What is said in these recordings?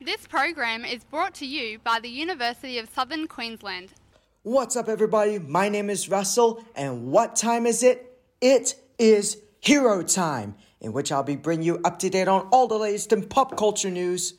This program is brought to you by the University of Southern Queensland. What's up, everybody? My name is Russell, and what time is it? It is Hero Time, in which I'll be bringing you up to date on all the latest in pop culture news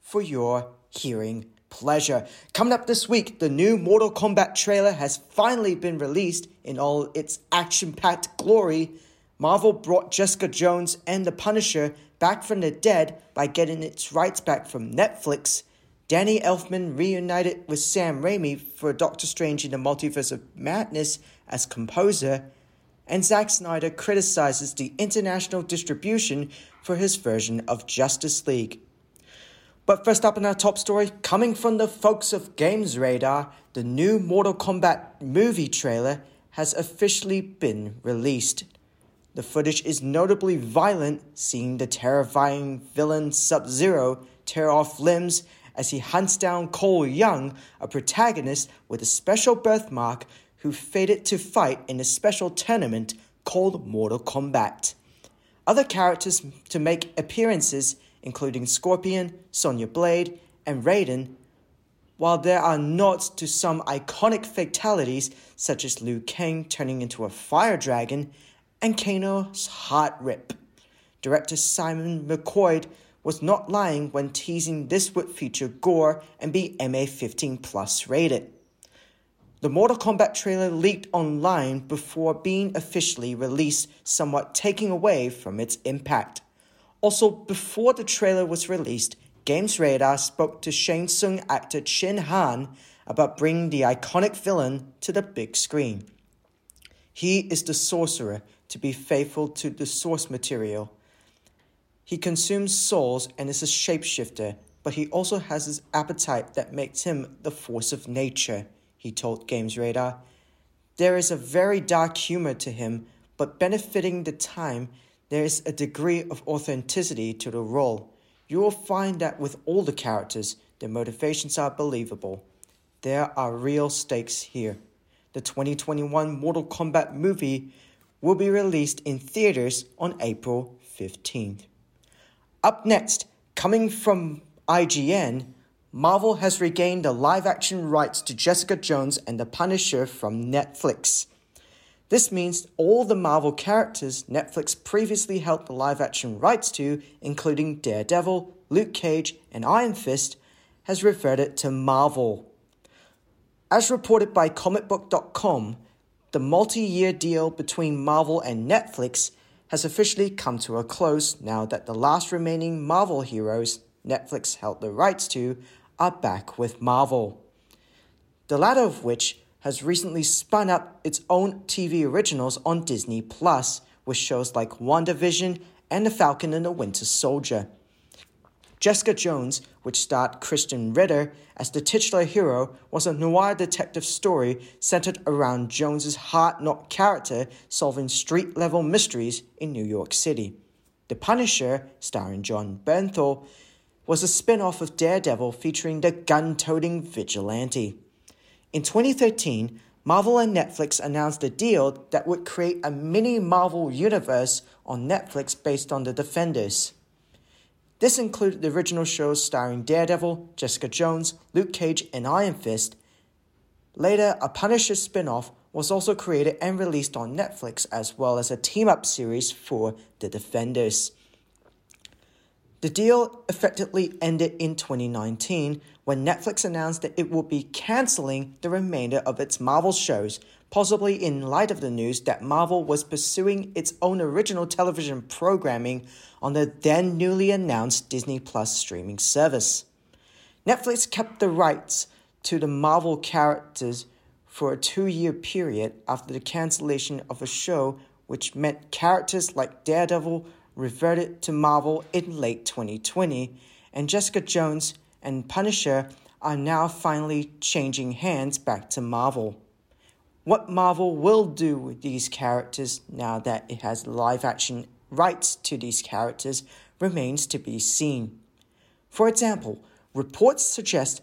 for your hearing pleasure. Coming up this week, the new Mortal Kombat trailer has finally been released in all its action packed glory. Marvel brought Jessica Jones and The Punisher back from the dead by getting its rights back from Netflix. Danny Elfman reunited with Sam Raimi for Doctor Strange in the Multiverse of Madness as composer, and Zack Snyder criticizes the international distribution for his version of Justice League. But first up in our top story, coming from the folks of Games Radar, the new Mortal Kombat movie trailer has officially been released. The footage is notably violent, seeing the terrifying villain Sub Zero tear off limbs as he hunts down Cole Young, a protagonist with a special birthmark who fated to fight in a special tournament called Mortal Kombat. Other characters to make appearances, including Scorpion, Sonya Blade, and Raiden, while there are nods to some iconic fatalities, such as Liu Kang turning into a fire dragon and Kano's heart rip. Director Simon McQuoid was not lying when teasing this would feature gore and be MA 15 plus rated. The Mortal Kombat trailer leaked online before being officially released, somewhat taking away from its impact. Also, before the trailer was released, Games Radar spoke to Shang Tsung actor Chin Han about bringing the iconic villain to the big screen. He is the sorcerer to be faithful to the source material. He consumes souls and is a shapeshifter, but he also has his appetite that makes him the force of nature, he told Games Radar. There is a very dark humor to him, but benefiting the time, there is a degree of authenticity to the role. You will find that with all the characters, their motivations are believable. There are real stakes here. The 2021 Mortal Kombat movie will be released in theaters on April 15th. Up next, coming from IGN, Marvel has regained the live action rights to Jessica Jones and the Punisher from Netflix. This means all the Marvel characters Netflix previously held the live action rights to, including Daredevil, Luke Cage, and Iron Fist, has reverted to Marvel. As reported by comicbook.com, the multi year deal between Marvel and Netflix has officially come to a close now that the last remaining Marvel heroes Netflix held the rights to are back with Marvel. The latter of which has recently spun up its own TV originals on Disney Plus with shows like WandaVision and The Falcon and the Winter Soldier. Jessica Jones, which starred Krysten Ritter as the titular hero, was a noir detective story centered around Jones's hard-knock character solving street-level mysteries in New York City. The Punisher, starring Jon Bernthal, was a spin-off of Daredevil featuring the gun-toting vigilante. In 2013, Marvel and Netflix announced a deal that would create a mini Marvel universe on Netflix based on the Defenders. This included the original shows starring Daredevil, Jessica Jones, Luke Cage, and Iron Fist. Later, a Punisher spin off was also created and released on Netflix, as well as a team up series for The Defenders. The deal effectively ended in 2019 when Netflix announced that it would be canceling the remainder of its Marvel shows, possibly in light of the news that Marvel was pursuing its own original television programming on the then newly announced Disney Plus streaming service. Netflix kept the rights to the Marvel characters for a two year period after the cancellation of a show, which meant characters like Daredevil reverted to Marvel in late 2020, and Jessica Jones and Punisher are now finally changing hands back to Marvel. What Marvel will do with these characters now that it has live action rights to these characters remains to be seen. For example, reports suggest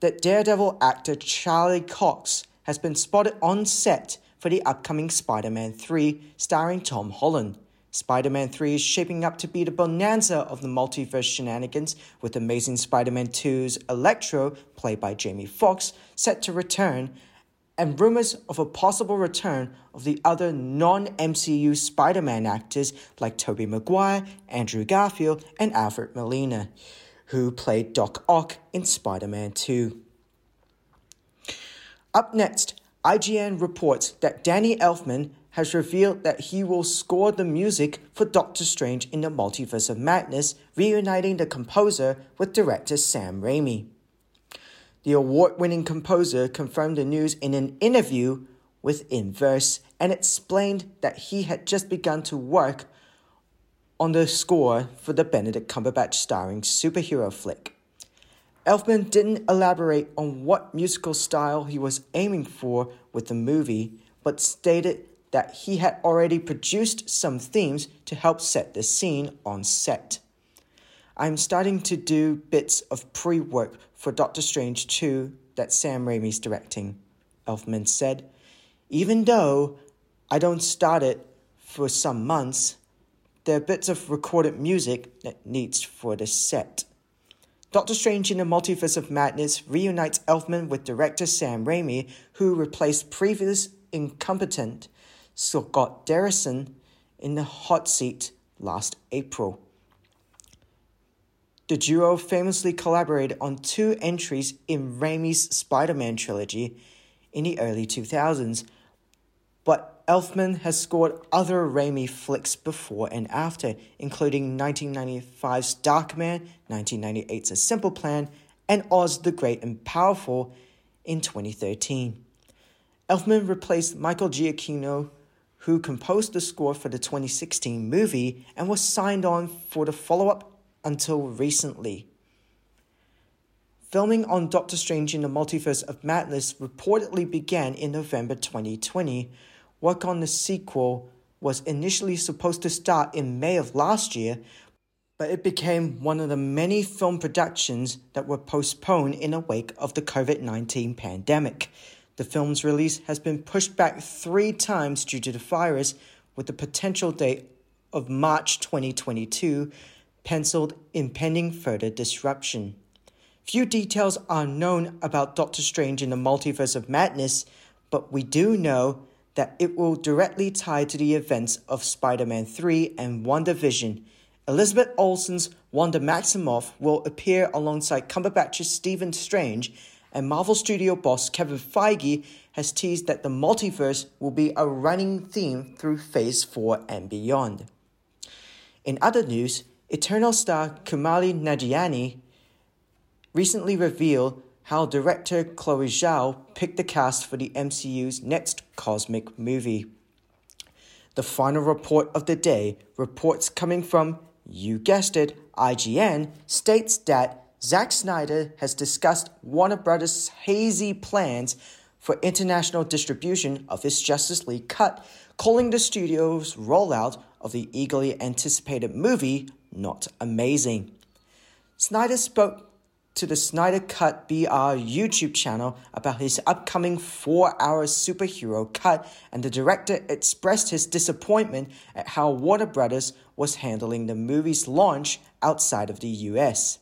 that Daredevil actor Charlie Cox has been spotted on set for the upcoming Spider Man 3 starring Tom Holland. Spider Man 3 is shaping up to be the bonanza of the multiverse shenanigans, with Amazing Spider Man 2's Electro, played by Jamie Foxx, set to return, and rumors of a possible return of the other non MCU Spider Man actors like Tobey Maguire, Andrew Garfield, and Alfred Molina, who played Doc Ock in Spider Man 2. Up next, IGN reports that Danny Elfman has revealed that he will score the music for Doctor Strange in the Multiverse of Madness, reuniting the composer with director Sam Raimi. The award winning composer confirmed the news in an interview with Inverse and explained that he had just begun to work on the score for the Benedict Cumberbatch starring superhero flick. Elfman didn't elaborate on what musical style he was aiming for with the movie, but stated that he had already produced some themes to help set the scene on set. I'm starting to do bits of pre work for Doctor Strange 2 that Sam Raimi's directing, Elfman said. Even though I don't start it for some months, there are bits of recorded music that needs for the set. Doctor Strange in the Multiverse of Madness reunites Elfman with director Sam Raimi, who replaced previous incompetent Scott Derrickson in the hot seat last April. The duo famously collaborated on two entries in Raimi's Spider Man trilogy in the early 2000s, but Elfman has scored other Raimi flicks before and after, including 1995's Darkman, 1998's A Simple Plan, and Oz the Great and Powerful in 2013. Elfman replaced Michael Giacchino who composed the score for the 2016 movie and was signed on for the follow up until recently. Filming on Doctor Strange in the Multiverse of Madness reportedly began in November 2020. Work on the sequel was initially supposed to start in May of last year, but it became one of the many film productions that were postponed in the wake of the COVID 19 pandemic. The film's release has been pushed back three times due to the virus, with the potential date of March 2022 penciled impending further disruption. Few details are known about Doctor Strange in the Multiverse of Madness, but we do know that it will directly tie to the events of Spider Man 3 and WandaVision. Elizabeth Olsen's Wanda Maximoff will appear alongside Cumberbatch's Stephen Strange and Marvel Studio boss Kevin Feige has teased that the multiverse will be a running theme through Phase 4 and beyond. In other news, Eternal star Kumail Nanjiani recently revealed how director Chloe Zhao picked the cast for the MCU's next cosmic movie. The final report of the day, reports coming from, you guessed it, IGN, states that Zack Snyder has discussed Warner Brothers' hazy plans for international distribution of his Justice League cut, calling the studio's rollout of the eagerly anticipated movie not amazing. Snyder spoke to the Snyder Cut BR YouTube channel about his upcoming four hour superhero cut, and the director expressed his disappointment at how Warner Brothers was handling the movie's launch outside of the US.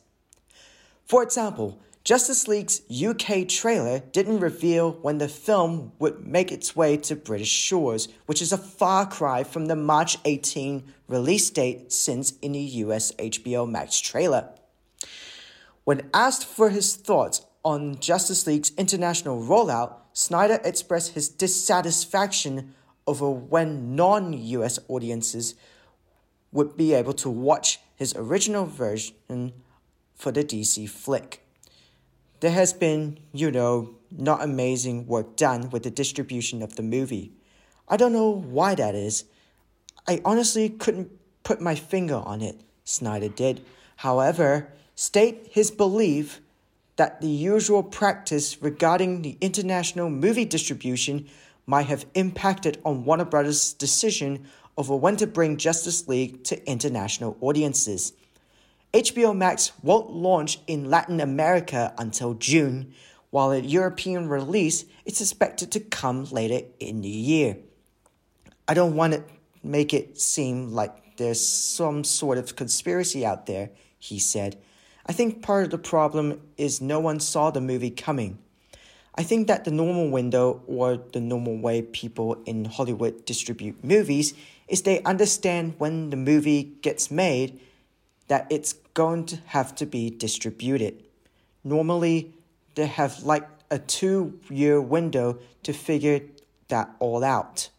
For example, Justice League's UK trailer didn't reveal when the film would make its way to British shores, which is a far cry from the March 18 release date since in the US HBO Max trailer. When asked for his thoughts on Justice League's international rollout, Snyder expressed his dissatisfaction over when non US audiences would be able to watch his original version for the DC flick. There has been, you know, not amazing work done with the distribution of the movie. I don't know why that is. I honestly couldn't put my finger on it, Snyder did. However, state his belief that the usual practice regarding the international movie distribution might have impacted on Warner Brothers' decision over when to bring Justice League to international audiences. HBO Max won't launch in Latin America until June, while a European release is expected to come later in the year. I don't want to make it seem like there's some sort of conspiracy out there, he said. I think part of the problem is no one saw the movie coming. I think that the normal window or the normal way people in Hollywood distribute movies is they understand when the movie gets made that it's going to have to be distributed. Normally, they have like a two year window to figure that all out.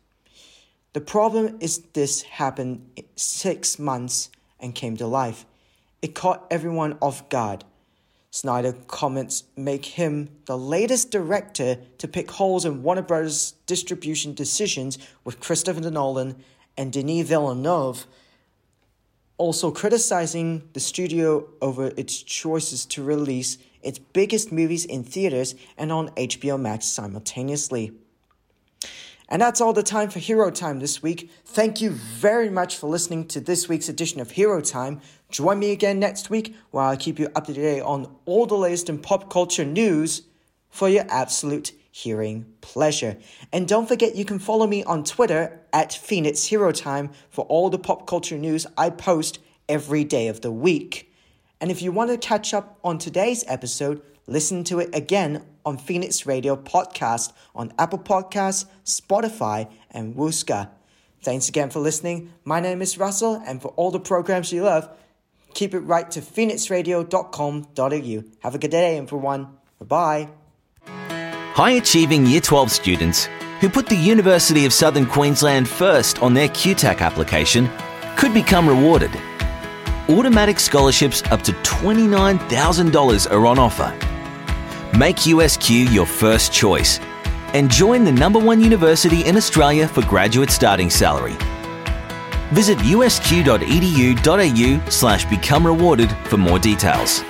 The problem is this happened six months and came to life. It caught everyone off guard. Snyder comments make him the latest director to pick holes in Warner Bros. distribution decisions with Christopher Nolan and Denis Villeneuve, also criticizing the studio over its choices to release its biggest movies in theaters and on HBO Max simultaneously. And that's all the time for Hero Time this week. Thank you very much for listening to this week's edition of Hero Time. Join me again next week where I'll keep you up to date on all the latest in pop culture news for your absolute hearing pleasure. And don't forget you can follow me on Twitter at Phoenix Hero Time for all the pop culture news I post every day of the week. And if you want to catch up on today's episode, listen to it again on Phoenix Radio Podcast on Apple Podcasts, Spotify, and Whooshkaa. Thanks again for listening. My name is Russell, and for all the programs you love, keep it right to phoenixradio.com.au. Have a good day, everyone. Bye bye. High achieving Year 12 students who put the University of Southern Queensland first on their QTAC application could become rewarded. Automatic scholarships up to $29,000 are on offer Make USQ your first choice and join the number one university in Australia for graduate starting salary. Visit usq.edu.au slash become rewarded for more details.